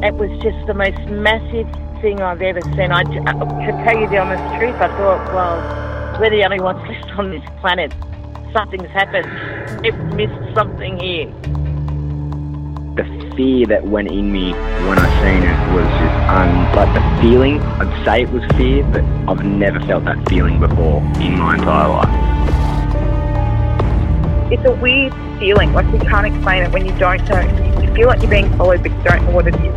It was just the most massive thing I've ever seen. I, to tell you the honest truth, I thought, well, we're the only ones left on this planet. Something's happened. We've missed something here. The fear that went in me when I seen it was just un. Like the feeling, I'd say it was fear, but I've never felt that feeling before in my entire life. It's a weird feeling, like you can't explain it when you don't know. You feel like you're being followed, but you don't know what it is.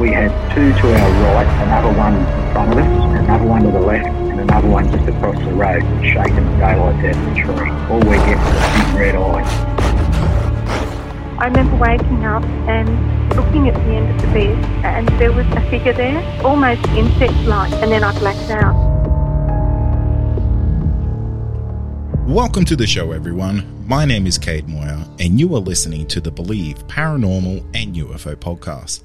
We had two to our right, another one in front of us, another one to the left, and another one just across the road, shaking the daylights out of the tree. All we get was a big red eye. I remember waking up and looking at the end of the bed, and there was a figure there, almost insect-like, and then I blacked out. Welcome to the show, everyone. My name is Cade Moyer, and you are listening to the Believe Paranormal and UFO podcast.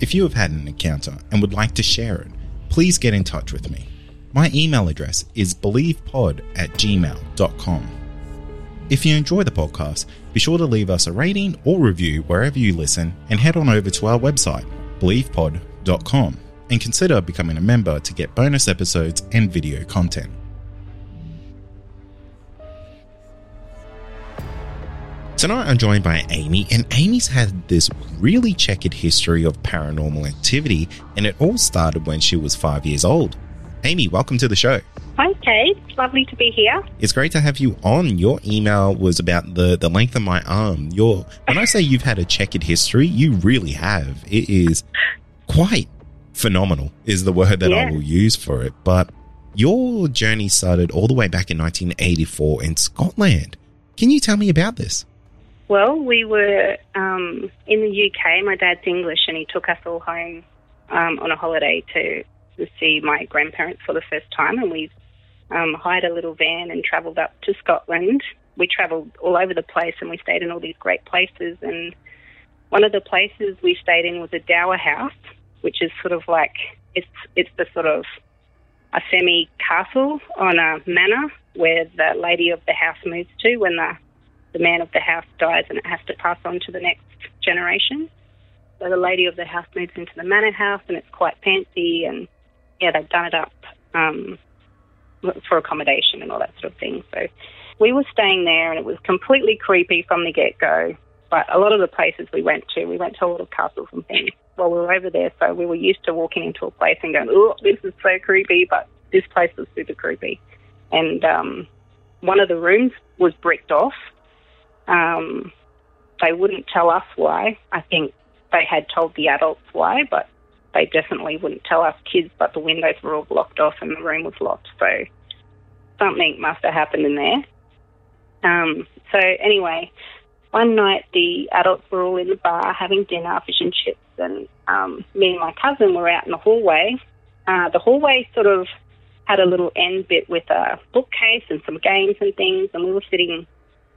If you have had an encounter and would like to share it, please get in touch with me. My email address is believepod at gmail.com. If you enjoy the podcast, be sure to leave us a rating or review wherever you listen and head on over to our website, believepod.com, and consider becoming a member to get bonus episodes and video content. Tonight I'm joined by Amy, and Amy's had this really checkered history of paranormal activity, and it all started when she was five years old. Amy, welcome to the show. Hi, Kate. Lovely to be here. It's great to have you on. Your email was about the, the length of my arm. Your when I say you've had a checkered history, you really have. It is quite phenomenal, is the word that I will use for it. But your journey started all the way back in 1984 in Scotland. Can you tell me about this? Well, we were um, in the UK. My dad's English, and he took us all home um, on a holiday to, see my grandparents for the first time. And we um, hired a little van and travelled up to Scotland. We travelled all over the place, and we stayed in all these great places. And one of the places we stayed in was a dower house, which is sort of like it's it's the sort of a semi castle on a manor where the lady of the house moves to when the the man of the house dies and it has to pass on to the next generation. So the lady of the house moves into the manor house and it's quite fancy and yeah, they've done it up um, for accommodation and all that sort of thing. So we were staying there and it was completely creepy from the get go. But a lot of the places we went to, we went to a lot of castles and things while we were over there. So we were used to walking into a place and going, oh, this is so creepy. But this place was super creepy. And um, one of the rooms was bricked off um, they wouldn't tell us why. I think they had told the adults why, but they definitely wouldn't tell us kids. But the windows were all blocked off and the room was locked, so something must have happened in there. Um, so anyway, one night the adults were all in the bar having dinner, fish and chips, and um, me and my cousin were out in the hallway. Uh, the hallway sort of had a little end bit with a bookcase and some games and things, and we were sitting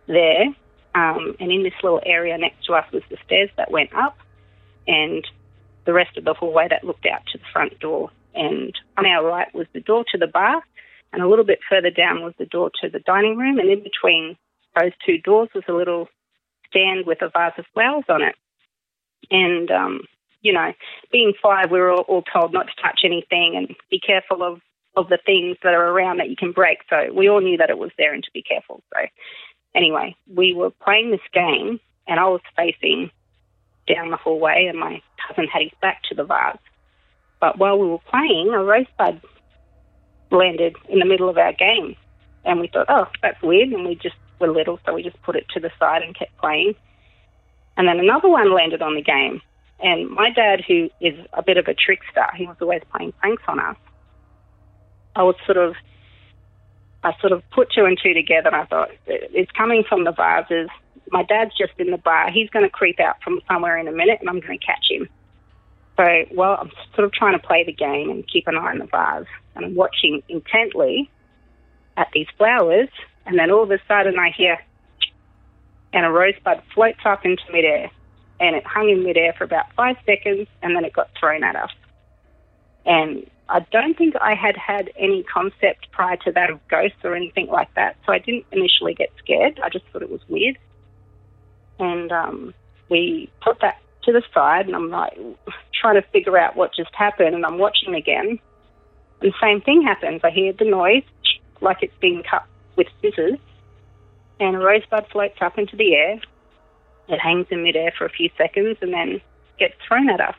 there. Um, and in this little area next to us was the stairs that went up, and the rest of the hallway that looked out to the front door. And on our right was the door to the bar, and a little bit further down was the door to the dining room. And in between those two doors was a little stand with a vase of flowers on it. And, um, you know, being five, we were all, all told not to touch anything and be careful of, of the things that are around that you can break. So we all knew that it was there and to be careful. So anyway, we were playing this game, and I was facing down the hallway, and my cousin had his back to the vase. But while we were playing, a rosebud landed in the middle of our game, and we thought, oh, that's weird, and we just were little, so we just put it to the side and kept playing. And then another one landed on the game, and my dad, who is a bit of a trickster, he was always playing pranks on us. I was sort of I sort of put two and two together and I thought, it's coming from the vases. my dad's just in the bar. He's going to creep out from somewhere in a minute, and I'm going to catch him. So, well, I'm sort of trying to play the game and keep an eye on the vase, and I'm watching intently at these flowers, and then all of a sudden I hear, and a rosebud floats up into midair, and it hung in midair for about five seconds, and then it got thrown at us. And I don't think I had had any concept prior to that of ghosts or anything like that, so I didn't initially get scared. I just thought it was weird. And um, we put that to the side, and I'm like trying to figure out what just happened, and I'm watching again. And the same thing happens. I hear the noise, like it's being cut with scissors, and a rosebud floats up into the air. It hangs in midair for a few seconds and then gets thrown at us.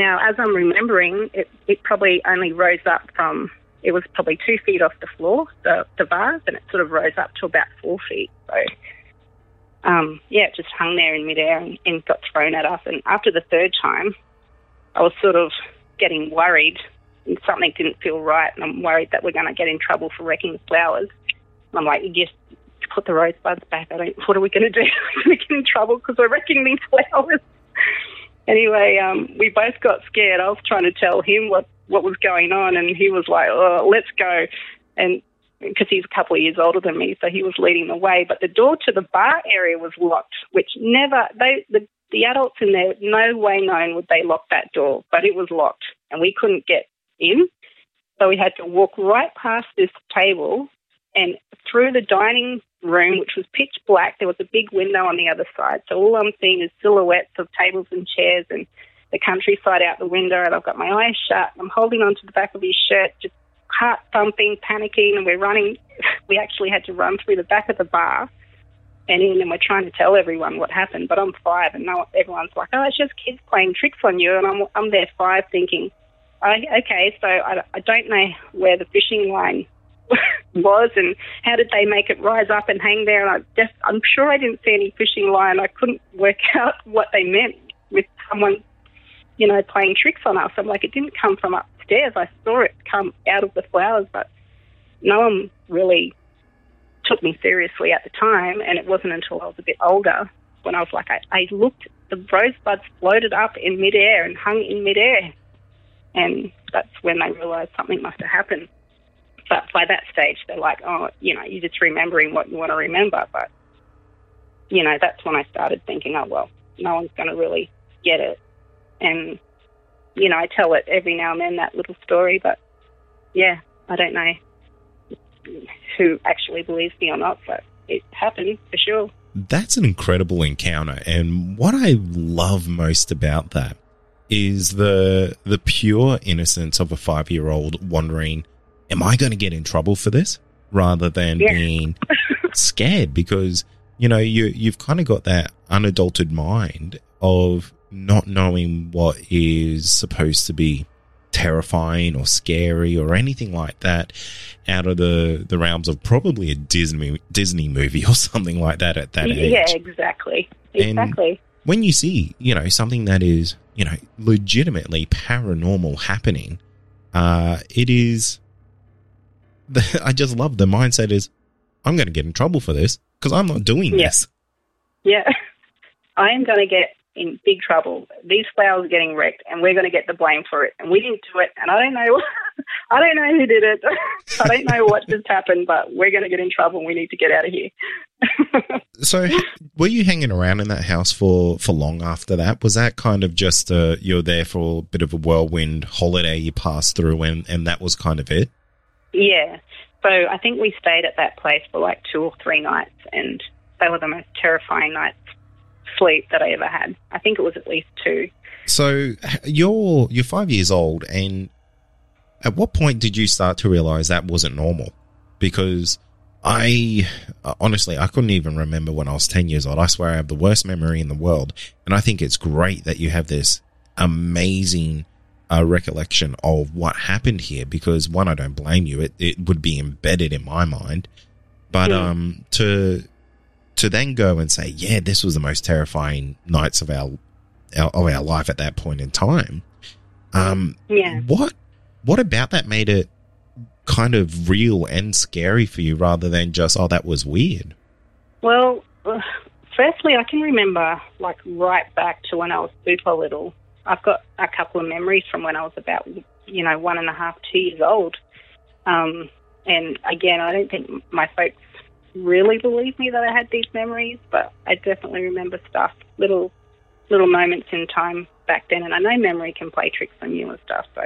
Now, as I'm remembering, it, it probably only rose up from, it was probably two feet off the floor, the, the vase, and it sort of rose up to about four feet. So, um, yeah, it just hung there in midair and, and got thrown at us. And after the third time, I was sort of getting worried and something didn't feel right, and I'm worried that we're going to get in trouble for wrecking the flowers. And I'm like, just put the rosebuds back. I don't. What are we going to do? we're get in trouble because we're wrecking these flowers. Anyway, um, we both got scared. I was trying to tell him what what was going on, and he was like, "Oh, let's go," and because he's a couple of years older than me, so he was leading the way. But the door to the bar area was locked, which never they the the adults in there no way known would they lock that door, but it was locked, and we couldn't get in. So we had to walk right past this table and through the dining room, which was pitch black. There was a big window on the other side. So all I'm seeing is silhouettes of tables and chairs and the countryside out the window. And I've got my eyes shut. I'm holding onto the back of his shirt, just heart thumping, panicking. And we're running. We actually had to run through the back of the bar and in, and we're trying to tell everyone what happened. But I'm five, and everyone's like, "Oh, it's just kids playing tricks on you." And I'm I'm there five, thinking, oh, "Okay, so I, I don't know where the fishing line was and how did they make it rise up and hang there. And I just, I'm sure I didn't see any fishing line. I couldn't work out what they meant with someone, you know, playing tricks on us. I'm like, it didn't come from upstairs. I saw it come out of the flowers, but no one really took me seriously at the time. And it wasn't until I was a bit older when I was like, I, I looked, the rosebuds floated up in midair and hung in midair. And that's when I realised something must have happened. But by that stage, they're like, oh, you know, you're just remembering what you want to remember. But, you know, that's when I started thinking, oh, well, no one's going to really get it. And, you know, I tell it every now and then, that little story. But, yeah, I don't know who actually believes me or not, but it happened for sure. That's an incredible encounter. And what I love most about that is the the pure innocence of a five year old wondering am I going to get in trouble for this? Rather than yeah. being scared because, you know, you, you've kind of got that unadulterated mind of not knowing what is supposed to be terrifying or scary or anything like that out of the, the realms of probably a Disney Disney movie or something like that at that age. Yeah, exactly. Exactly. And when you see, you know, something that is, you know, legitimately paranormal happening, uh, it is the, I just love the mindset is I'm going to get in trouble for this because I'm not doing yeah. this. Yeah, I am going to get in big trouble. These flowers are getting wrecked, and we're going to get the blame for it. And we didn't do it, and I don't know. I don't know who did it. I don't know what just happened, but we're going to get in trouble. and We need to get out of here. so, were you hanging around in that house for for long after that? Was that kind of just a, you're there for a bit of a whirlwind holiday you passed through, and and that was kind of it? Yeah. So I think we stayed at that place for like two or three nights, and they were the most terrifying nights sleep that I ever had. I think it was at least two. So you're you're five years old, and at what point did you start to realize that wasn't normal? Because I honestly I couldn't even remember when I was ten years old. I swear I have the worst memory in the world, and I think it's great that you have this amazing a recollection of what happened here because one, I don't blame you. It, it would be embedded in my mind, but, yeah. um, to, to then go and say, yeah, this was the most terrifying nights of our, our of our life at that point in time. Um, yeah. What, what about that made it kind of real and scary for you rather than just, oh, that was weird? Well, firstly, I can remember like right back to when I was super little. I've got a couple of memories from when I was about, you know, one and a half, two years old. Um, and again, I don't think my folks really believe me that I had these memories, but I definitely remember stuff, little little moments in time back then. And I know memory can play tricks on you and stuff, so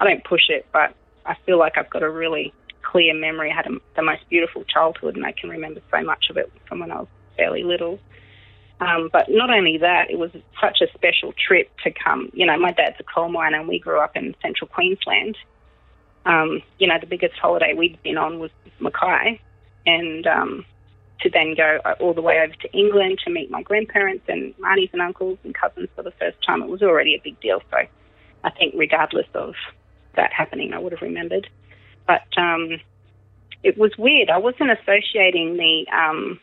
I don't push it, but I feel like I've got a really clear memory. I had a, the most beautiful childhood, and I can remember so much of it from when I was fairly little. Um, but not only that, it was such a special trip to come. You know, my dad's a coal miner, and we grew up in central Queensland. Um, you know, the biggest holiday we'd been on was Mackay, and um, to then go all the way over to England to meet my grandparents and aunties and uncles and cousins for the first time, it was already a big deal. So I think, regardless of that happening, I would have remembered. But um, it was weird. I wasn't associating the um,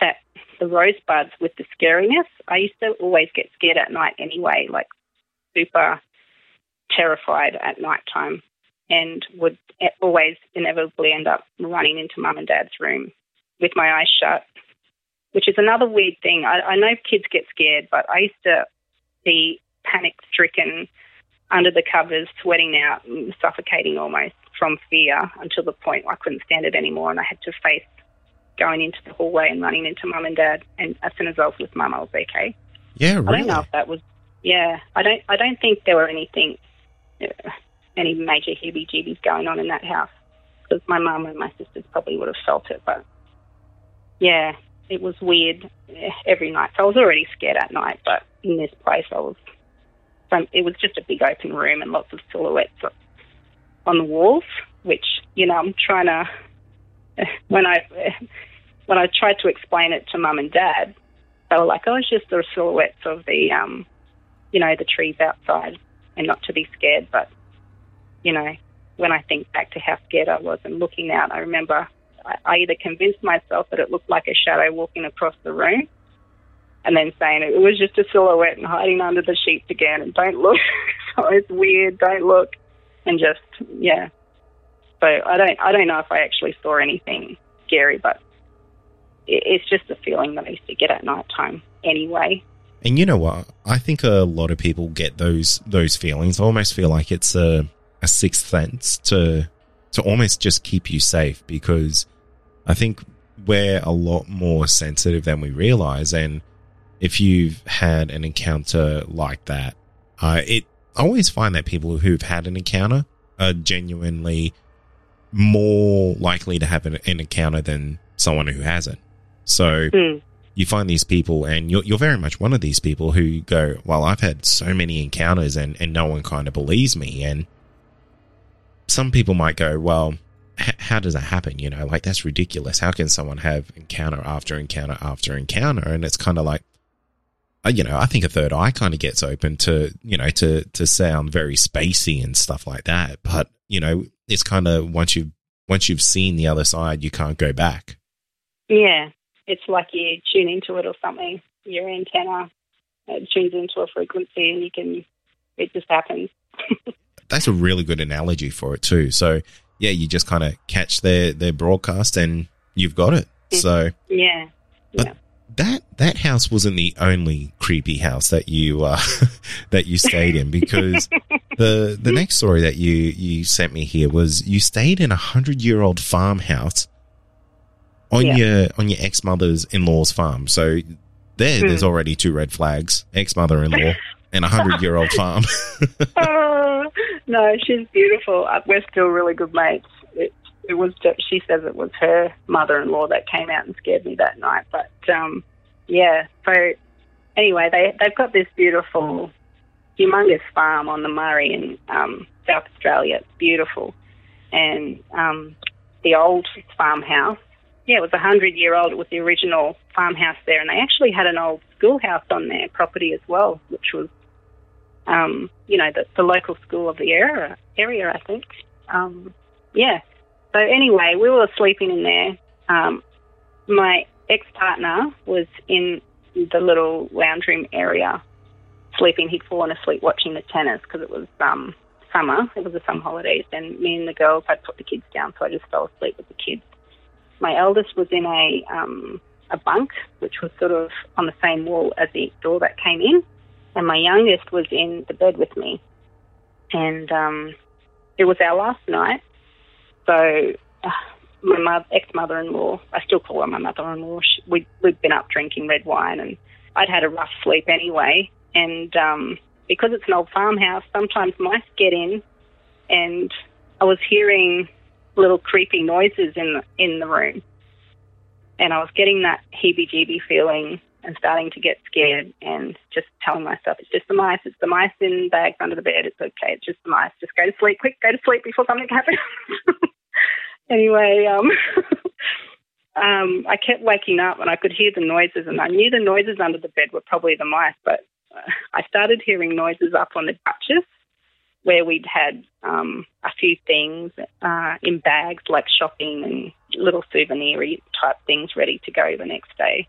that the rosebuds with the scariness. I used to always get scared at night anyway, like super terrified at night time and would always inevitably end up running into mum and dad's room with my eyes shut, which is another weird thing. I, I know kids get scared, but I used to be panic stricken under the covers, sweating out, suffocating almost from fear until the point where I couldn't stand it anymore and I had to face going into the hallway and running into mum and dad. And as soon as I was with mum, I was okay. Yeah, really. I don't know if that was. Yeah, I don't. I don't think there were anything uh, any major heebie-jeebies going on in that house because my mum and my sisters probably would have felt it. But yeah, it was weird eh, every night. So I was already scared at night, but in this place I was. It was just a big open room and lots of silhouettes on the walls, which you know I'm trying to. When I when I tried to explain it to mum and dad, they were like, "Oh, it's just the silhouettes of the um, you know, the trees outside, and not to be scared." But you know, when I think back to how scared I was and looking out, I remember I, I either convinced myself that it looked like a shadow walking across the room and then saying it was just a silhouette and hiding under the sheets again and don't look. so it's weird, don't look. And just, yeah. So I don't, I don't know if I actually saw anything scary, but it, it's just a feeling that I used to get at night time anyway. And you know what? I think a lot of people get those those feelings. I almost feel like it's a a sixth sense to to almost just keep you safe because I think we're a lot more sensitive than we realize. And if you've had an encounter like that, uh, it I always find that people who've had an encounter are genuinely more likely to have an, an encounter than someone who hasn't. So mm. you find these people, and you're, you're very much one of these people who go, "Well, I've had so many encounters, and and no one kind of believes me." And some people might go, well, h- how does that happen? You know, like that's ridiculous. How can someone have encounter after encounter after encounter? And it's kind of like, uh, you know, I think a third eye kind of gets open to, you know, to, to sound very spacey and stuff like that. But, you know, it's kind of once you've, once you've seen the other side, you can't go back. Yeah. It's like you tune into it or something. Your antenna it tunes into a frequency and you can, it just happens. that's a really good analogy for it too. So yeah, you just kind of catch their their broadcast and you've got it. Mm. So yeah, but yeah. That that house wasn't the only creepy house that you uh, that you stayed in because the the next story that you you sent me here was you stayed in a hundred year old farmhouse on Yeah. your on your ex mother's in law's farm. So there, Hmm. there's already two red flags: ex mother in law and a hundred year old farm. Oh, no, she's beautiful. Uh, We're still really good mates. It, was. She says it was her mother-in-law that came out and scared me that night. But um, yeah. So anyway, they they've got this beautiful, humongous farm on the Murray in um, South Australia. It's beautiful, and um, the old farmhouse. Yeah, it was a hundred year old. It was the original farmhouse there, and they actually had an old schoolhouse on their property as well, which was um, you know, the, the local school of the area, area I think. Um, yeah. So anyway, we were sleeping in there. Um, my ex-partner was in the little lounge room area sleeping. He'd fallen asleep watching the tennis because it was um, summer. It was the summer holidays. And me and the girls, I'd put the kids down, so I just fell asleep with the kids. My eldest was in a um, a bunk, which was sort of on the same wall as the door that came in. And my youngest was in the bed with me. And um, it was our last night. So uh, my mother, ex-mother-in-law, I still call her my mother-in-law, she, we, we'd been up drinking red wine and I'd had a rough sleep anyway. And um, because it's an old farmhouse, sometimes mice get in and I was hearing little creepy noises in the, in the room. And I was getting that heebie-jeebie feeling and starting to get scared and just telling myself, it's just the mice, it's the mice in bags under the bed, it's okay, it's just the mice, just go to sleep, quick, go to sleep before something happens. anyway, um, um, I kept waking up and I could hear the noises and I knew the noises under the bed were probably the mice, but uh, I started hearing noises up on the Duchess where we'd had um, a few things uh, in bags like shopping and little souvenir type things ready to go the next day.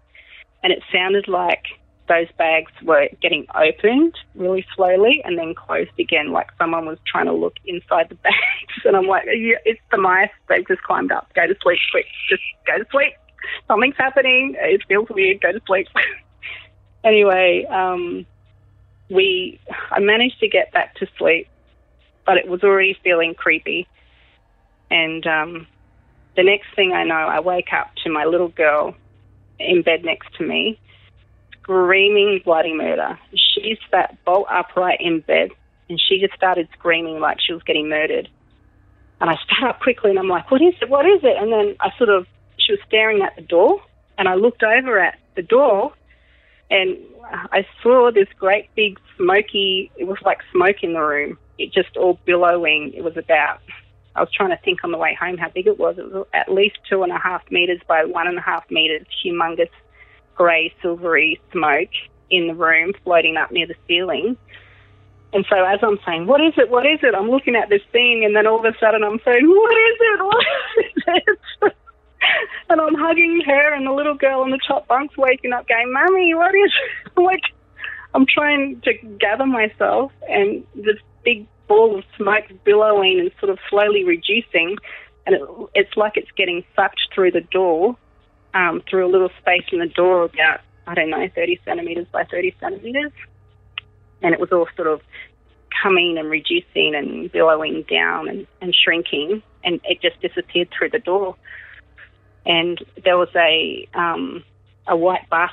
And it sounded like those bags were getting opened really slowly and then closed again, like someone was trying to look inside the bags. And I'm like, it's the mice. They've just climbed up. Go to sleep, quick. Just go to sleep. Something's happening. It feels weird. Go to sleep. anyway, um, we, I managed to get back to sleep but it was already feeling creepy. And um, the next thing I know, I wake up to my little girl in bed next to me, screaming bloody murder. She's sat bolt upright in bed, and she just started screaming like she was getting murdered. And I sat up quickly, and I'm like, "What is it? What is it?" And then I sort of, she was staring at the door, and I looked over at the door, and I saw this great big smoky. It was like smoke in the room it just all billowing. It was about, I was trying to think on the way home how big it was. It was at least two and a half metres by one and a half metres, humongous grey, silvery smoke in the room floating up near the ceiling. And so as I'm saying, what is it? What is it? I'm looking at this thing and then all of a sudden I'm saying, what is it? What is it? and I'm hugging her and the little girl on the top bunk's waking up going, Mummy, what is it? Like, I'm trying to gather myself and this big ball of smoke billowing and sort of slowly reducing, and it, it's like it's getting sucked through the door, um, through a little space in the door about, I don't know, 30 centimetres by 30 centimetres. And it was all sort of coming and reducing and billowing down and, and shrinking, and it just disappeared through the door. And there was a um, a white bath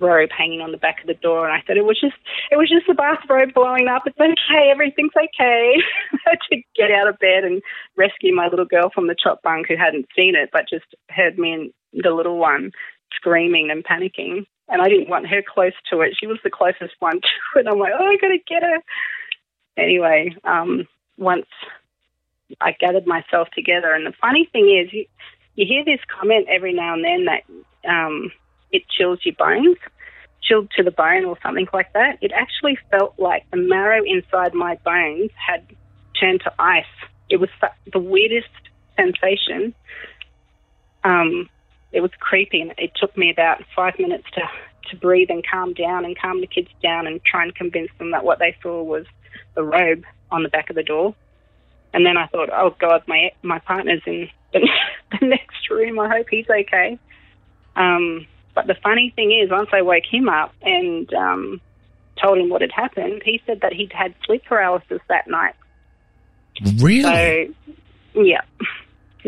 robe hanging on the back of the door, and I said it was just it was just the bathrobe blowing up. It's okay, everything's okay. I had to get out of bed and rescue my little girl from the top bunk who hadn't seen it, but just heard me and the little one screaming and panicking. And I didn't want her close to it. She was the closest one to it. I'm like, oh, I gotta get her. Anyway, um, once I gathered myself together, and the funny thing is, you, you hear this comment every now and then that um, it chills your bones, chilled to the bone or something like that. It actually felt like the marrow inside my bones had turned to ice. It was the weirdest sensation. Um, it was creepy, and it took me about five minutes to to breathe and calm down and calm the kids down and try and convince them that what they saw was the robe on the back of the door. And then I thought, oh God, my my partner's in the, the next room. I hope he's okay. Um, but the funny thing is, once I woke him up and um, told him what had happened, he said that he'd had sleep paralysis that night. Really? So, yeah.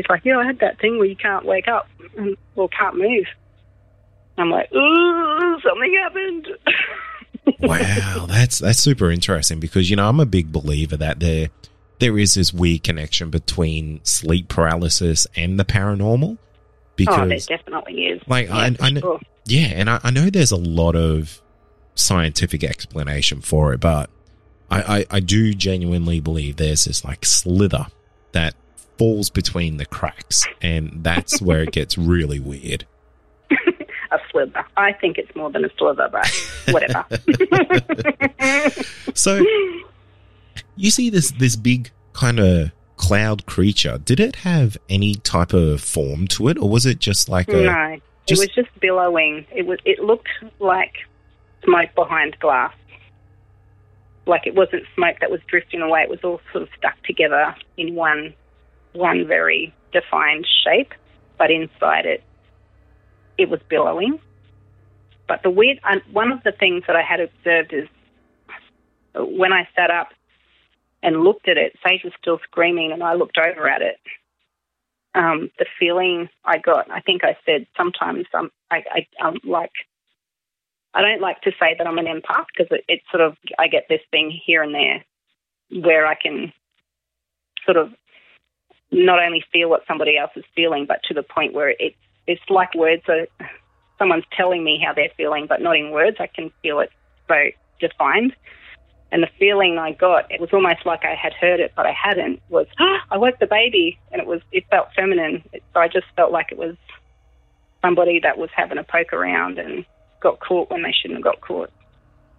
He's like, yeah, I had that thing where you can't wake up and, or can't move. I'm like, ooh, something happened. wow, that's that's super interesting because you know I'm a big believer that there there is this weird connection between sleep paralysis and the paranormal. Because, oh, there definitely is. Like, yeah, I, I know, sure. yeah, and I, I, know there's a lot of scientific explanation for it, but I, I, I do genuinely believe there's this like slither that falls between the cracks, and that's where it gets really weird. a slither. I think it's more than a slither, but whatever. so, you see this this big kind of cloud creature, did it have any type of form to it, or was it just like a? No, just... it was just billowing. It was. It looked like smoke behind glass. Like it wasn't smoke that was drifting away. It was all sort of stuck together in one, one very defined shape. But inside it, it was billowing. But the weird, one of the things that I had observed is when I sat up and looked at it, Sage was still screaming, and I looked over at it. Um, the feeling I got, I think I said sometimes I'm, I, I, I'm like, I don't like to say that I'm an empath because it, it's sort of, I get this thing here and there where I can sort of not only feel what somebody else is feeling, but to the point where it, it's like words are, someone's telling me how they're feeling, but not in words. I can feel it so defined. And the feeling I got, it was almost like I had heard it, but I hadn't, was, oh, I woke the baby. And it was, it felt feminine. So I just felt like it was somebody that was having a poke around and got caught when they shouldn't have got caught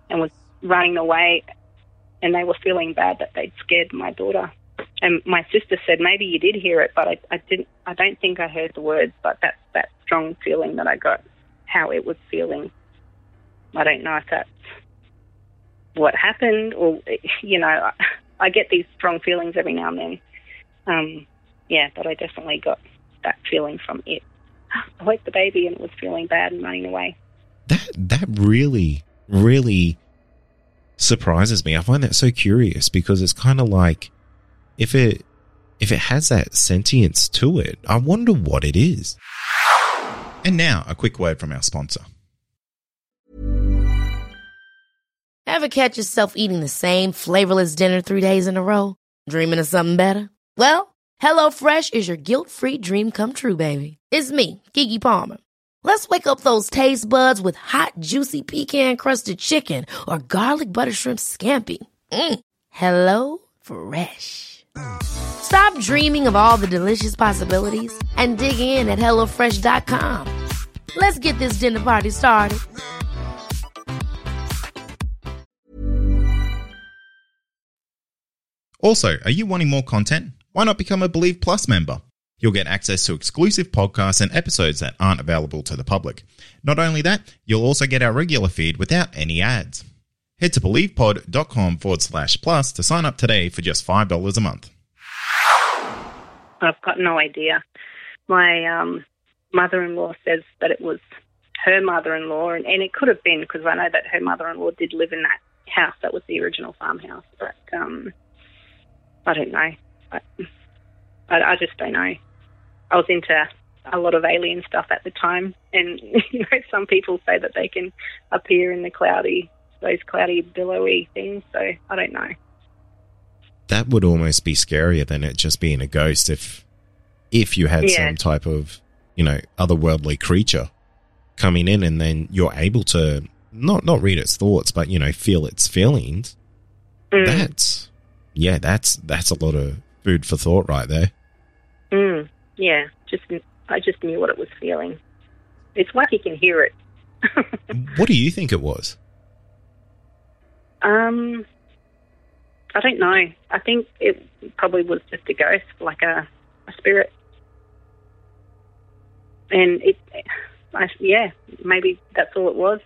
and was running away. And they were feeling bad that they'd scared my daughter. And my sister said, maybe you did hear it, but I, I didn't, I don't think I heard the words, but that's that strong feeling that I got, how it was feeling. I don't know if that's what happened, or you know, I get these strong feelings every now and then. Um, yeah, but I definitely got that feeling from it. I woke the baby and it was feeling bad and running away. That that really really surprises me. I find that so curious because it's kind of like if it if it has that sentience to it, I wonder what it is. And now, a quick word from our sponsor. Ever catch yourself eating the same flavorless dinner three days in a row? Dreaming of something better? Well, HelloFresh is your guilt-free dream come true, baby. It's me, Keke Palmer. Let's wake up those taste buds with hot, juicy pecan-crusted chicken or garlic butter shrimp scampi. Mm. Hello Fresh. Stop dreaming of all the delicious possibilities and dig in at HelloFresh.com. Let's get this dinner party started. Also, are you wanting more content? Why not become a Believe Plus member? You'll get access to exclusive podcasts and episodes that aren't available to the public. Not only that, you'll also get our regular feed without any ads. Head to believepod.com forward slash plus to sign up today for just $5 a month. I've got no idea. My um, mother-in-law says that it was her mother-in-law, and, and it could have been because I know that her mother-in-law did live in that house. That was the original farmhouse, but um, I don't know. I, I, I just don't know. I was into a lot of alien stuff at the time, and you know, some people say that they can appear in the cloudy, those cloudy, billowy things. So I don't know. That would almost be scarier than it just being a ghost if if you had Yeah. some type of, you know, otherworldly creature coming in and then you're able to not not read its thoughts, but you know, feel its feelings. Mm, That's yeah, that's that's a lot of food for thought right there. mm, yeah, just I just knew what it was feeling. It's like you can hear it. What do you think it was? Um, I don't know. I think it probably was just a ghost, like a, a spirit. And it, I, yeah, maybe that's all it was.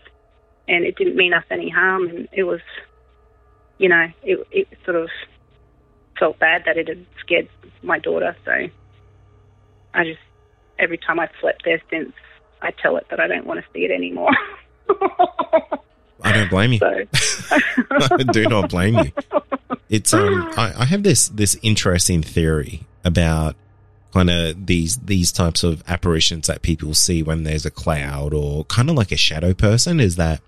And it didn't mean us any harm. And it was, you know, it, it sort of felt bad that it had scared my daughter. So I just, every time I've slept there since, I tell it that I don't want to see it anymore. I don't blame you. so, I do not blame you. It's um I, I have this this interesting theory about kind of these these types of apparitions that people see when there's a cloud or kind of like a shadow person is that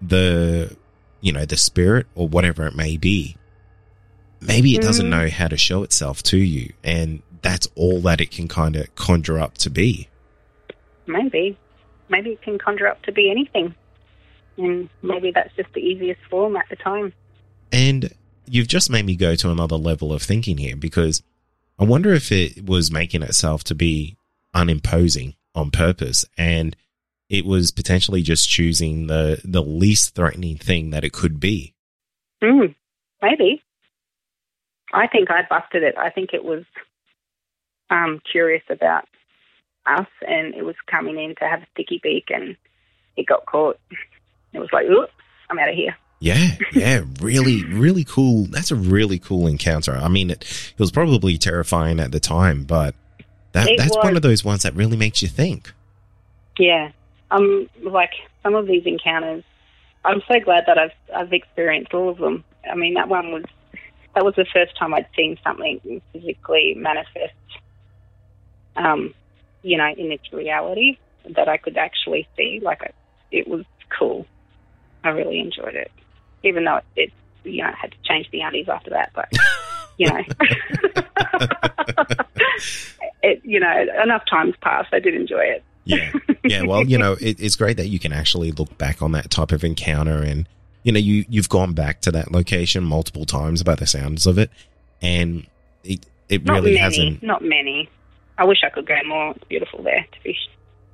the you know the spirit or whatever it may be maybe it doesn't Mhm. know how to show itself to you and that's all that it can kind of conjure up to be Maybe. Maybe it can conjure up to be anything. And maybe that's just the easiest form at the time. And you've just made me go to another level of thinking here because I wonder if it was making itself to be unimposing on purpose and it was potentially just choosing the, the least threatening thing that it could be. Mm, maybe. I think I busted it. I think it was um, curious about us and it was coming in to have a sticky beak and it got caught. It was like, oops, I'm out of here. Yeah, yeah, really, really cool. That's a really cool encounter. I mean, it, it was probably terrifying at the time, but that, that's was. one of those ones that really makes you think. Yeah, um, like some of these encounters, I'm so glad that I've I've experienced all of them. I mean, that one was that was the first time I'd seen something physically manifest, um, you know, in its reality that I could actually see. Like, it was cool. I really enjoyed it, even though it, you know, had to change the undies after that. But you know, it, you know, enough times passed. I did enjoy it. Yeah, yeah. Well, you know, it, it's great that you can actually look back on that type of encounter, and you know, you you've gone back to that location multiple times by the sounds of it, and it it Not really many, hasn't. not many. I wish I could go more. It's beautiful there, to be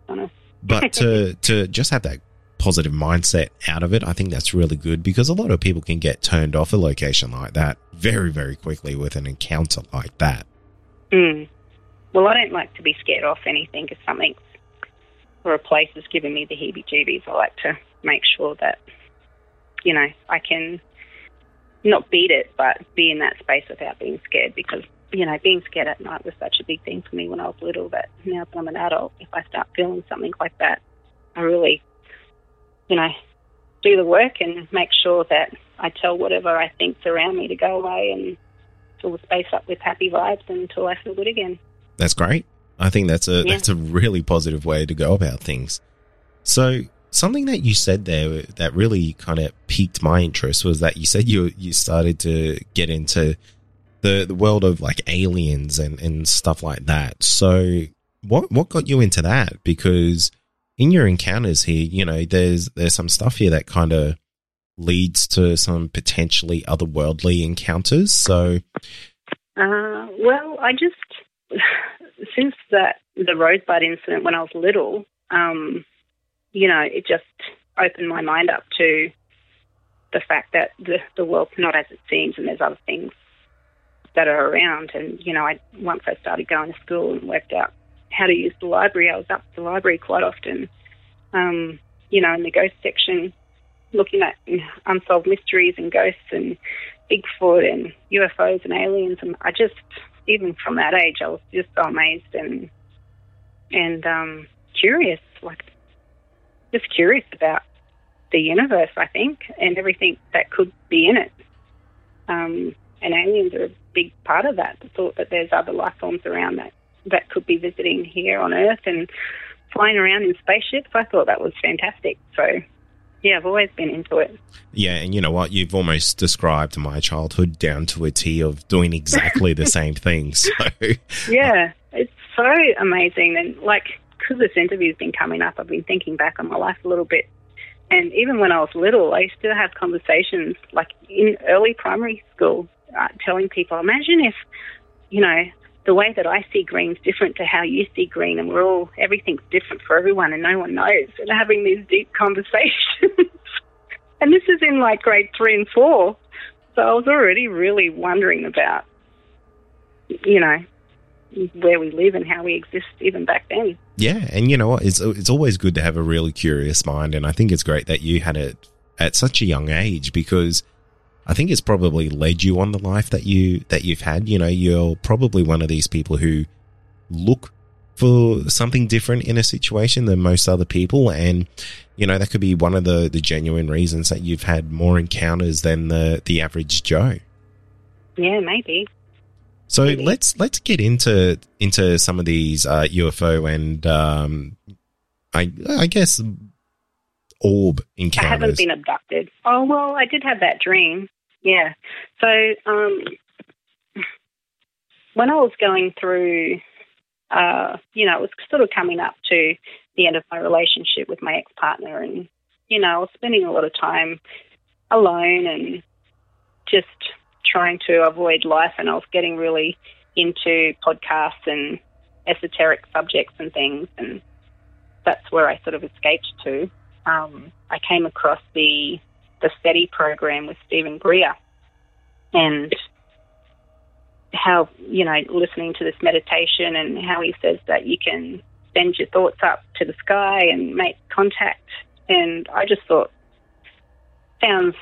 honest. But to to just have that positive mindset out of it, I think that's really good because a lot of people can get turned off a location like that very very quickly with an encounter like that. Mm. Well, I don't like to be scared off anything if something or a place is giving me the heebie-jeebies. I like to make sure that you know I can not beat it, but be in that space without being scared. Because you know, being scared at night was such a big thing for me when I was little. That now that I'm an adult, if I start feeling something like that, I really, you know, do the work and make sure that I tell whatever I think's around me to go away and fill the space up with happy vibes until I feel good again. That's great. I think that's a Yeah. that's a really positive way to go about things. So something that you said there that really kind of piqued my interest was that you said you you started to get into the the world of like aliens and and stuff like that. So what what got you into that? Because in your encounters here, you know, there's there's some stuff here that kind of leads to some potentially otherworldly encounters. So Uh, well, I just since that the rosebud incident when I was little, um, you know, it just opened my mind up to the fact that the the world's not as it seems, and there's other things that are around. And you know, I once I started going to school and worked out how to use the library, I was up at the library quite often. Um, you know, in the ghost section, looking at unsolved mysteries and ghosts and Bigfoot and UFOs and aliens, and I just even from that age, I was just so amazed and and um, curious, like just curious about the universe. I think and everything that could be in it. Um, and aliens are a big part of that. The thought that there's other life forms around that that could be visiting here on Earth and flying around in spaceships. I thought that was fantastic. So yeah, I've always been into it. Yeah, and you know what? You've almost described my childhood down to a T of doing exactly the same thing. So, Yeah, it's so amazing. And like, because this interview's been coming up, I've been thinking back on my life a little bit. And even when I was little, I used to have conversations, like in early primary school, uh, telling people, imagine if, you know, the way that I see green is different to how you see green, and we're all, everything's different for everyone, and no one knows. And having these deep conversations. and this is in like grade three and four. So I was already really wondering about, you know, where we live and how we exist even back then. yeah, and you know what? It's it's always good to have a really curious mind, and I think it's great that you had it at such a young age because I think it's probably led you on the life that you that you've had. You know, you're probably one of these people who look for something different in a situation than most other people, and you know that could be one of the the genuine reasons that you've had more encounters than the the average Joe. Yeah, maybe. So let's let's get into into some of these uh, UFO and um, I I guess orb encounters I haven't been abducted. Oh well, I did have that dream. Yeah. So um, when I was going through, uh, you know, it was sort of coming up to the end of my relationship with my ex partner, and you know, I was spending a lot of time alone and just trying to avoid life, and I was getting really into podcasts and esoteric subjects and things, and that's where I sort of escaped to um, I came across the the SETI program with Steven Greer, and how you know listening to this meditation and how he says that you can send your thoughts up to the sky and make contact, and I just thought sounds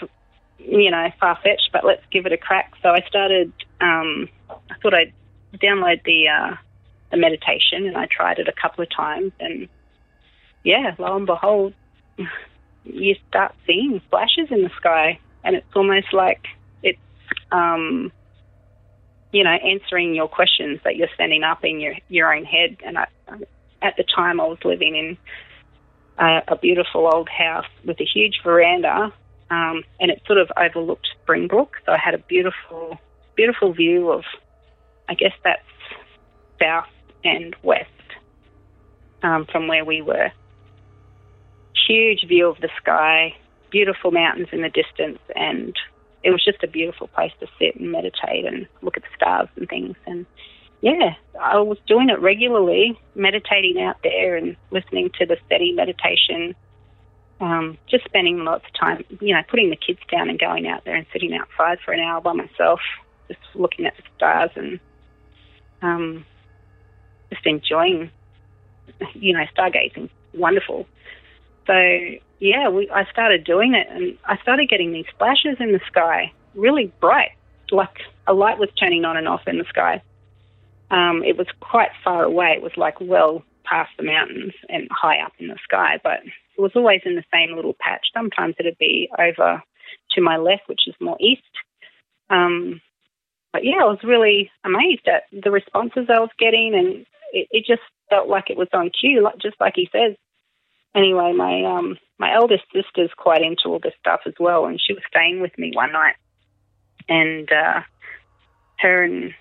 you know far fetched, but let's give it a crack. So I started. Um, I thought I'd download the uh, the meditation, and I tried it a couple of times and yeah, lo and behold, you start seeing flashes in the sky, and it's almost like it's, um, you know, answering your questions that you're standing up in your your own head. And I, at the time, I was living in a, a beautiful old house with a huge veranda, um, and it sort of overlooked Springbrook, so I had a beautiful, beautiful view of, I guess that's south and west um, from where we were huge view of the sky, beautiful mountains in the distance, and it was just a beautiful place to sit and meditate and look at the stars and things. And yeah, I was doing it regularly, meditating out there and listening to the steady meditation. Um, just spending lots of time, you know, putting the kids down and going out there and sitting outside for an hour by myself, just looking at the stars and um, just enjoying, you know, stargazing. Wonderful. So yeah, we, I started doing it, and I started getting these flashes in the sky, really bright, like a light was turning on and off in the sky. Um, it was quite far away. It was like well past the mountains and high up in the sky, but it was always in the same little patch. Sometimes it'd be over to my left, which is more east. Um, but yeah, I was really amazed at the responses I was getting, and it, it just felt like it was on cue, like just like he says anyway, my um my eldest sister's quite into all this stuff as well, and she was staying with me one night, and uh, her and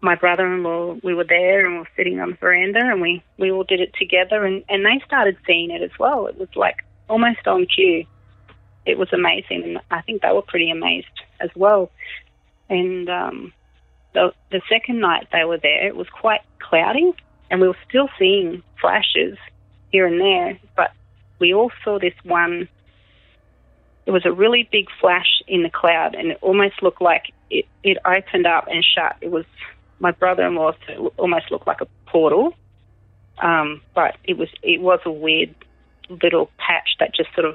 my brother-in-law we were there and we were sitting on the veranda and we we all did it together and and they started seeing it as well. It was like almost on cue. It was amazing, and I think they were pretty amazed as well. And um, the the second night they were there, it was quite cloudy, and we were still seeing flashes here and there, but we all saw this one. It was a really big flash in the cloud, and it almost looked like it, it opened up and shut. It was my brother-in-law said it almost looked like a portal, um, but it was it was a weird little patch that just sort of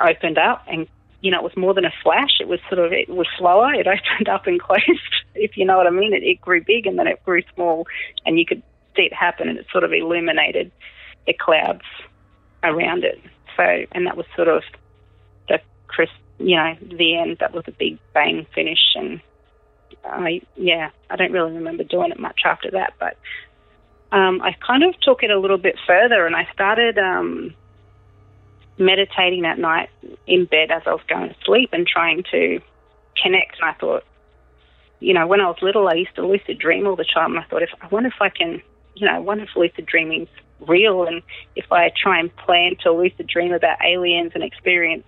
opened up and you know, it was more than a flash. It was sort of, it was slower. It opened up and closed, if you know what I mean. It, it grew big and then it grew small, and you could it happen, and it sort of illuminated the clouds around it. So, and that was sort of the crisp, you know, the end. That was a big bang finish, and I, yeah, I don't really remember doing it much after that, but um, I kind of took it a little bit further, and I started um, meditating that night in bed as I was going to sleep and trying to connect. And I thought, you know, when I was little, I used to lucid dream all the time. And I thought, if I wonder if I can you know, what if lucid dreaming's real? And if I try and plan to lucid dream about aliens and experience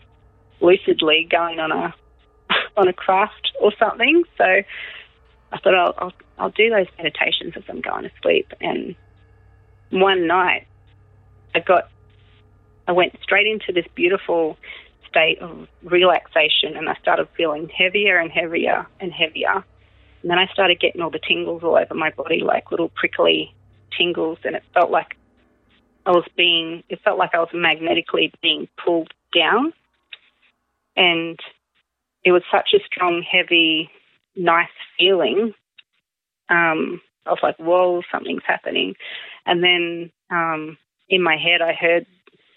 lucidly going on a on a craft or something. So I thought I'll, I'll I'll do those meditations as I'm going to sleep. And one night, I got I went straight into this beautiful state of relaxation, and I started feeling heavier and heavier and heavier. And then I started getting all the tingles all over my body, like little prickly tingles, and it felt like I was being, it felt like I was magnetically being pulled down. And it was such a strong, heavy, nice feeling. Um, I was like, whoa, something's happening. And then um, in my head, I heard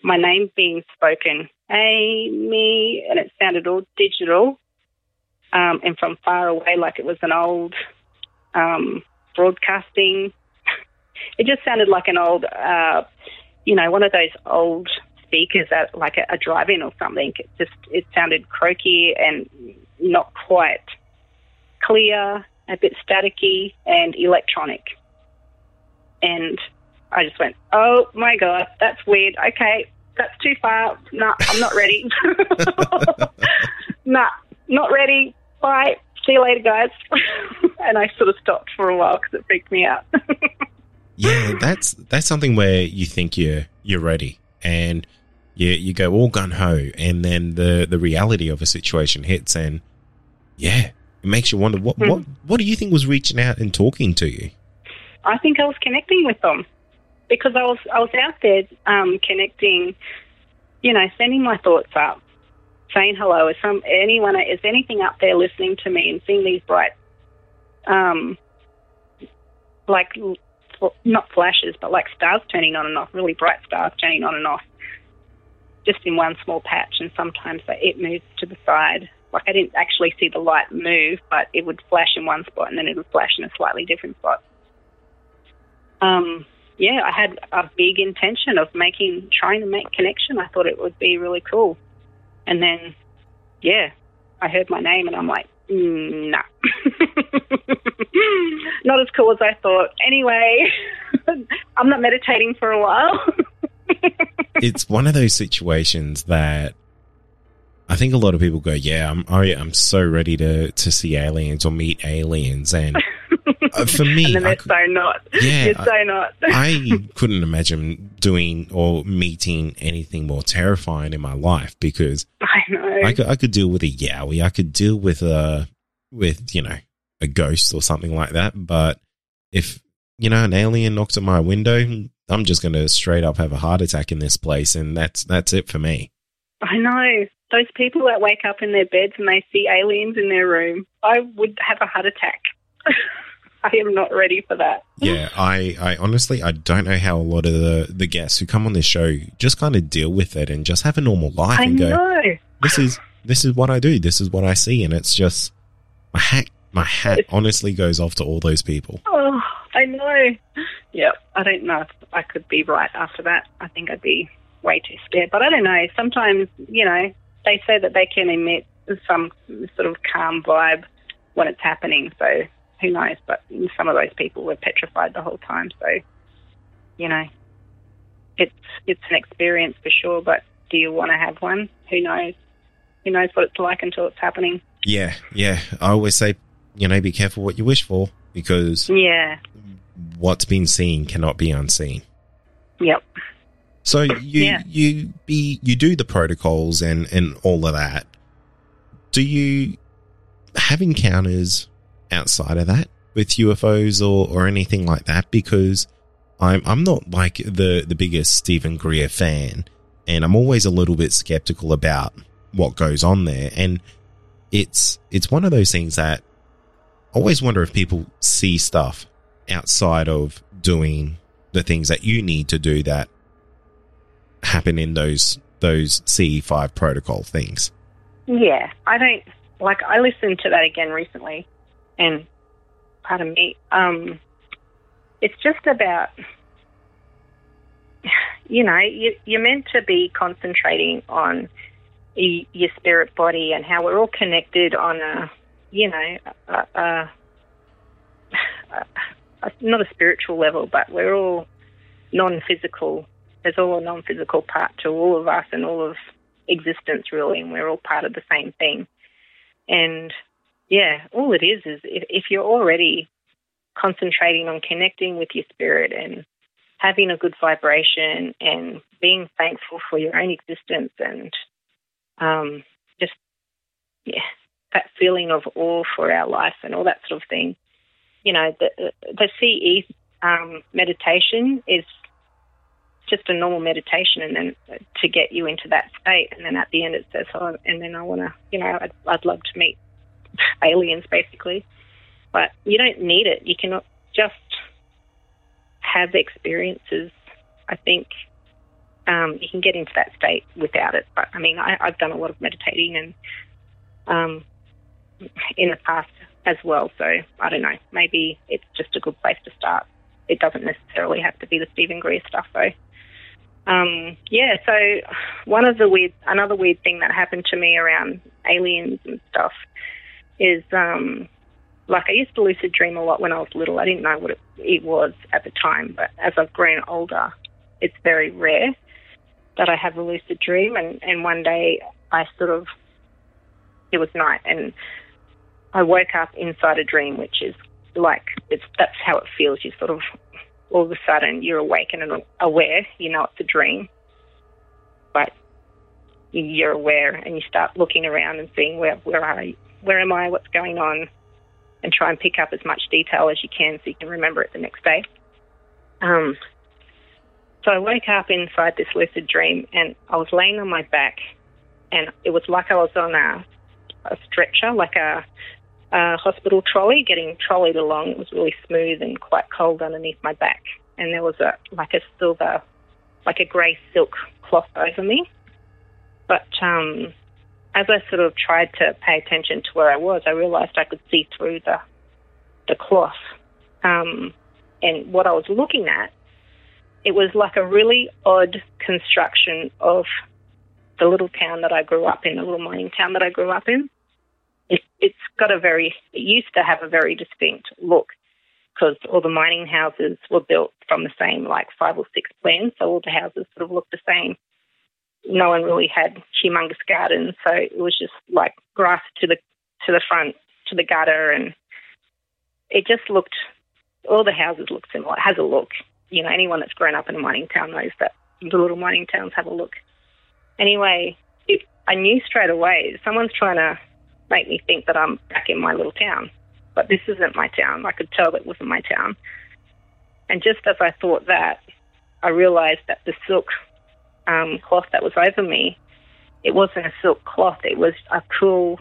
my name being spoken, Amy, and it sounded all digital um, and from far away, like it was an old um, broadcasting it just sounded like an old, uh, you know, one of those old speakers at like a, a drive-in or something. It just it sounded croaky and not quite clear, a bit staticky and electronic. And I just went, "Oh my god, that's weird. Okay, that's too far. No, I'm not ready. nah, not ready. Bye. See you later, guys." and I sort of stopped for a while because it freaked me out. yeah, that's that's something where you think you're you're ready and you you go all gun ho, and then the the reality of a situation hits, and yeah, it makes you wonder what mm. what what do you think was reaching out and talking to you? I think I was connecting with them because I was I was out there um, connecting, you know, sending my thoughts up, saying hello. Is some anyone is anything up there listening to me and seeing these bright, um, like not flashes, but like stars turning on and off, really bright stars turning on and off, just in one small patch. And sometimes it moves to the side. Like I didn't actually see the light move, but it would flash in one spot and then it would flash in a slightly different spot. Um, yeah, I had a big intention of making, trying to make connection. I thought it would be really cool. And then, yeah, I heard my name and I'm like, mm, nah. not as cool as I thought. Anyway, I'm not meditating for a while. it's one of those situations that I think a lot of people go, "Yeah, I'm, oh yeah, I'm so ready to to see aliens or meet aliens," and uh, for me, and they're could- so not. Yeah, You're so not. I couldn't imagine doing or meeting anything more terrifying in my life because I know. I could I could deal with a yowie, I could deal with a with you know a ghost or something like that, but if you know an alien knocks at my window, I'm just going to straight up have a heart attack in this place, and that's that's it for me. I know. Those people that wake up in their beds and they see aliens in their room, I would have a heart attack. I am not ready for that. Yeah, I, I honestly I don't know how a lot of the, the guests who come on this show just kind of deal with it and just have a normal life I and go, know. this is this is what I do, this is what I see, and it's just my hat my hat honestly goes off to all those people. Oh, I know. Yeah, I don't know if I could be right after that. I think I'd be way too scared. But I don't know. Sometimes, you know, they say that they can emit some sort of calm vibe when it's happening. So who knows? But some of those people were petrified the whole time. So, you know, it's it's an experience for sure. But do you want to have one? Who knows? Who knows what it's like until it's happening? Yeah, yeah. I always say, you know, be careful what you wish for because Yeah. what's been seen cannot be unseen. Yep. So you Yeah. you be you do the protocols and and all of that. Do you have encounters outside of that with UFOs or or anything like that? Because I'm I'm not like the the biggest Steven Greer fan, and I'm always a little bit skeptical about what goes on there. And it's it's one of those things that I always wonder if people see stuff outside of doing the things that you need to do that happen in those those CE5 protocol things. Yeah, I don't like. I listened to that again recently, and pardon me. Um, it's just about, you know, you, you're meant to be concentrating on y- your spirit body and how we're all connected on a, you know, a, a, a not a spiritual level, but we're all non-physical. There's all a non-physical part to all of us and all of existence really and we're all part of the same thing and yeah all it is is if, if you're already concentrating on connecting with your spirit and having a good vibration and being thankful for your own existence and um, just yeah that feeling of awe for our life and all that sort of thing you know the the CE um, meditation is just a normal meditation and then to get you into that state and then at the end it says oh and then I want to you know I'd, I'd love to meet aliens basically. But you don't need it. You can just have experiences. I think um, you can get into that state without it. But I mean I, I've done a lot of meditating and um, in the past as well. So I don't know. Maybe it's just a good place to start. It doesn't necessarily have to be the Steven Greer stuff though. Um, yeah, so one of the weird, another weird thing that happened to me around aliens and stuff is, um, like I used to lucid dream a lot when I was little. I didn't know what it, it was at the time, but as I've grown older, it's very rare that I have a lucid dream. And, and one day I sort of, it was night and I woke up inside a dream, which is like, it's, that's how it feels. You sort of all of a sudden you're awake and aware, you know it's a dream, but you're aware and you start looking around and seeing where where are you, where am I, what's going on, and try and pick up as much detail as you can so you can remember it the next day. Um, so I woke up inside this lucid dream and I was laying on my back, and it was like I was on a, a stretcher, like a uh, hospital trolley, getting trolleyed along. It was really smooth and quite cold underneath my back, and there was a like a silver, like a grey silk cloth over me. But um, as I sort of tried to pay attention to where I was, I realised I could see through the the cloth, um, and what I was looking at, it was like a really odd construction of the little town that I grew up in, the little mining town that I grew up in it, it's got a very, it used to have a very distinct look because all the mining houses were built from the same like five or six plans, so all the houses sort of looked the same. No one really had humongous gardens, so it was just like grass to the to the front to the gutter, and it just looked. All the houses looked similar. It has a look. You know, anyone that's grown up in a mining town knows that the little mining towns have a look. Anyway, it, I knew straight away someone's trying to make me think that I'm back in my little town. But this isn't my town. I could tell it wasn't my town. And just as I thought that, I realized that the silk um, cloth that was over me, it wasn't a silk cloth. It was a cool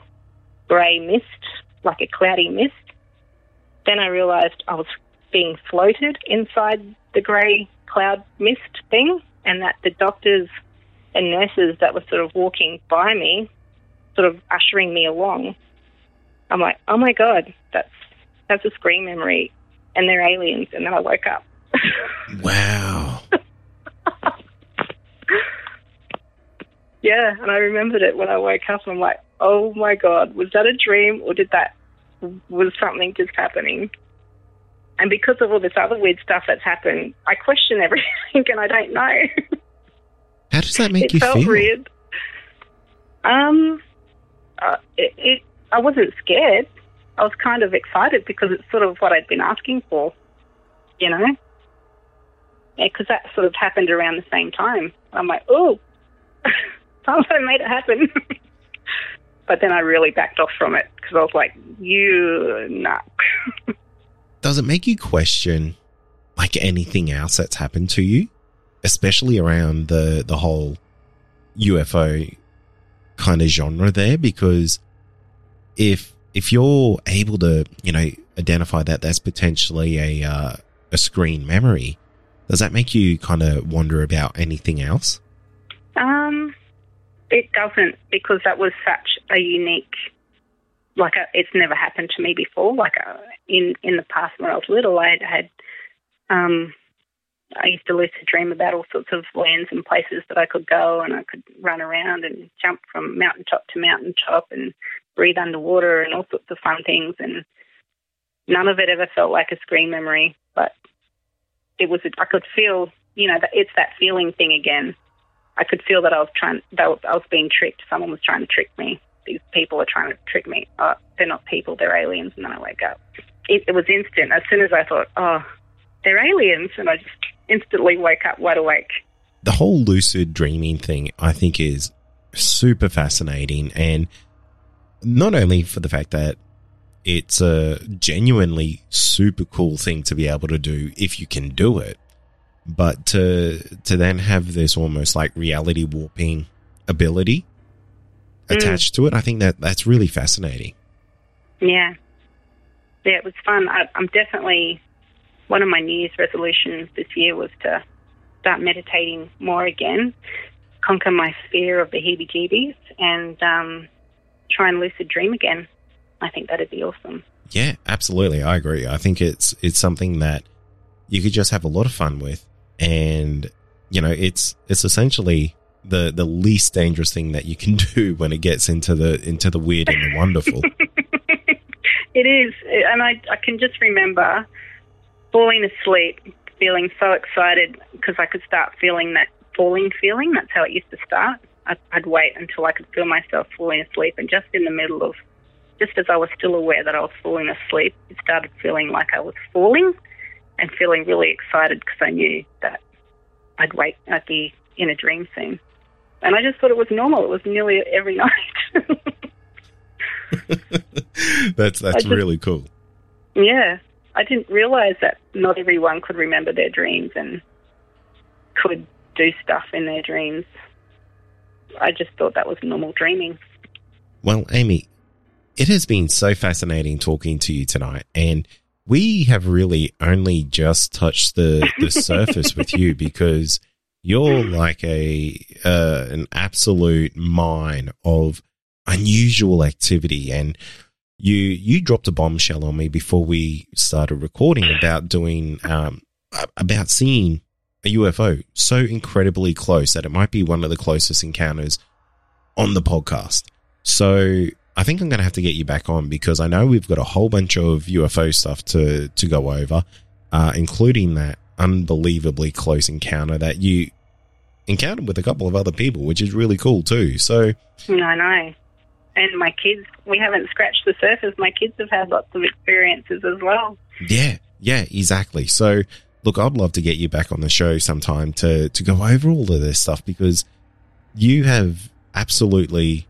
grey mist, like a cloudy mist. Then I realized I was being floated inside the grey cloud mist thing, and that the doctors and nurses that were sort of walking by me sort of ushering me along. I'm like, oh my god, that's that's a screen memory, and they're aliens. And then I woke up. wow. Yeah, and I remembered it when I woke up. And I'm like, oh my god, was that a dream or did that was something just happening? And because of all this other weird stuff that's happened, I question everything, and I don't know. How does that make it you felt feel? Weird. Um, uh, it, it, I wasn't scared. I was kind of excited because it's sort of what I'd been asking for, you know? Because that sort of happened around the same time. I'm like, oh, someone made it happen. but then I really backed off from it because I was like, you, nah. Does it make you question like anything else that's happened to you, especially around the the whole UFO kind of genre there because if if you're able to you know identify that that's potentially a uh, a screen memory does that make you kind of wonder about anything else um it doesn't because that was such a unique like a, it's never happened to me before like a, in in the past when I was little I had, had um I used to lucid dream about all sorts of lands and places that I could go, and I could run around and jump from mountaintop to mountaintop and breathe underwater and all sorts of fun things. And none of it ever felt like a screen memory, but it was. I could feel, you know, that it's that feeling thing again. I could feel that I was trying. That I was being tricked. Someone was trying to trick me. These people are trying to trick me. Oh, they're not people. They're aliens. And then I wake up. It, it was instant. As soon as I thought, oh, they're aliens, and I just instantly wake up wide awake. The whole lucid dreaming thing, I think, is super fascinating. And not only for the fact that it's a genuinely super cool thing to be able to do if you can do it, but to to then have this almost like reality warping ability Mm. attached to it, I think that that's really fascinating. Yeah. Yeah, it was fun. I, I'm definitely one of my New Year's resolutions this year was to start meditating more again, conquer my fear of the heebie-jeebies, and um, try and lucid dream again. I think that'd be awesome. Yeah, absolutely. I agree. I think it's it's something that you could just have a lot of fun with, and you know, it's it's essentially the the least dangerous thing that you can do when it gets into the into the weird and the wonderful. It is, and I I can just remember falling asleep, feeling so excited because I could start feeling that falling feeling. That's how it used to start. I'd, I'd wait until I could feel myself falling asleep, and just in the middle of, just as I was still aware that I was falling asleep, it started feeling like I was falling, and feeling really excited because I knew that I'd wake, I'd be in a dream soon, and I just thought it was normal. It was nearly every night. that's that's just- really cool. Yeah, I didn't realize that not everyone could remember their dreams and could do stuff in their dreams. I just thought that was normal dreaming. Well, Amy, it has been so fascinating talking to you tonight. And we have really only just touched the, the surface with you because you're like a uh, an absolute mine of unusual activity and you you dropped a bombshell on me before we started recording about doing um about seeing a UFO so incredibly close that it might be one of the closest encounters on the podcast. So I think I'm going to have to get you back on because I know we've got a whole bunch of UFO stuff to to go over, uh, including that unbelievably close encounter that you encountered with a couple of other people, which is really cool too. So I know. And my kids, we haven't scratched the surface. My kids have had lots of experiences as well. Yeah, yeah, exactly. So look, I'd love to get you back on the show sometime to to go over all of this stuff because you have absolutely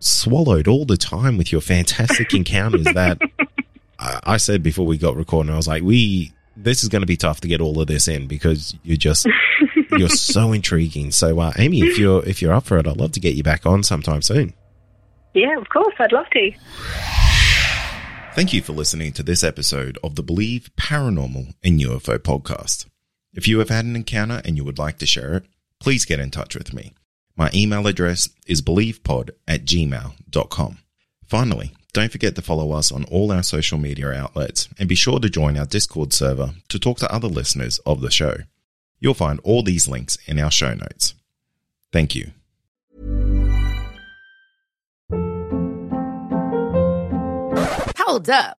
swallowed all the time with your fantastic encounters that I, I said before we got recording. I was like, we this is going to be tough to get all of this in because you're just you're so intriguing. So, uh, Amy, if you're if you're up for it, I'd love to get you back on sometime soon. Yeah, of course, I'd love to. Thank you for listening to this episode of the Believe Paranormal and UFO podcast. If you have had an encounter and you would like to share it, please get in touch with me. My email address is believepod at gmail.com. Finally, don't forget to follow us on all our social media outlets and be sure to join our Discord server to talk to other listeners of the show. You'll find all these links in our show notes. Thank you. Hold up.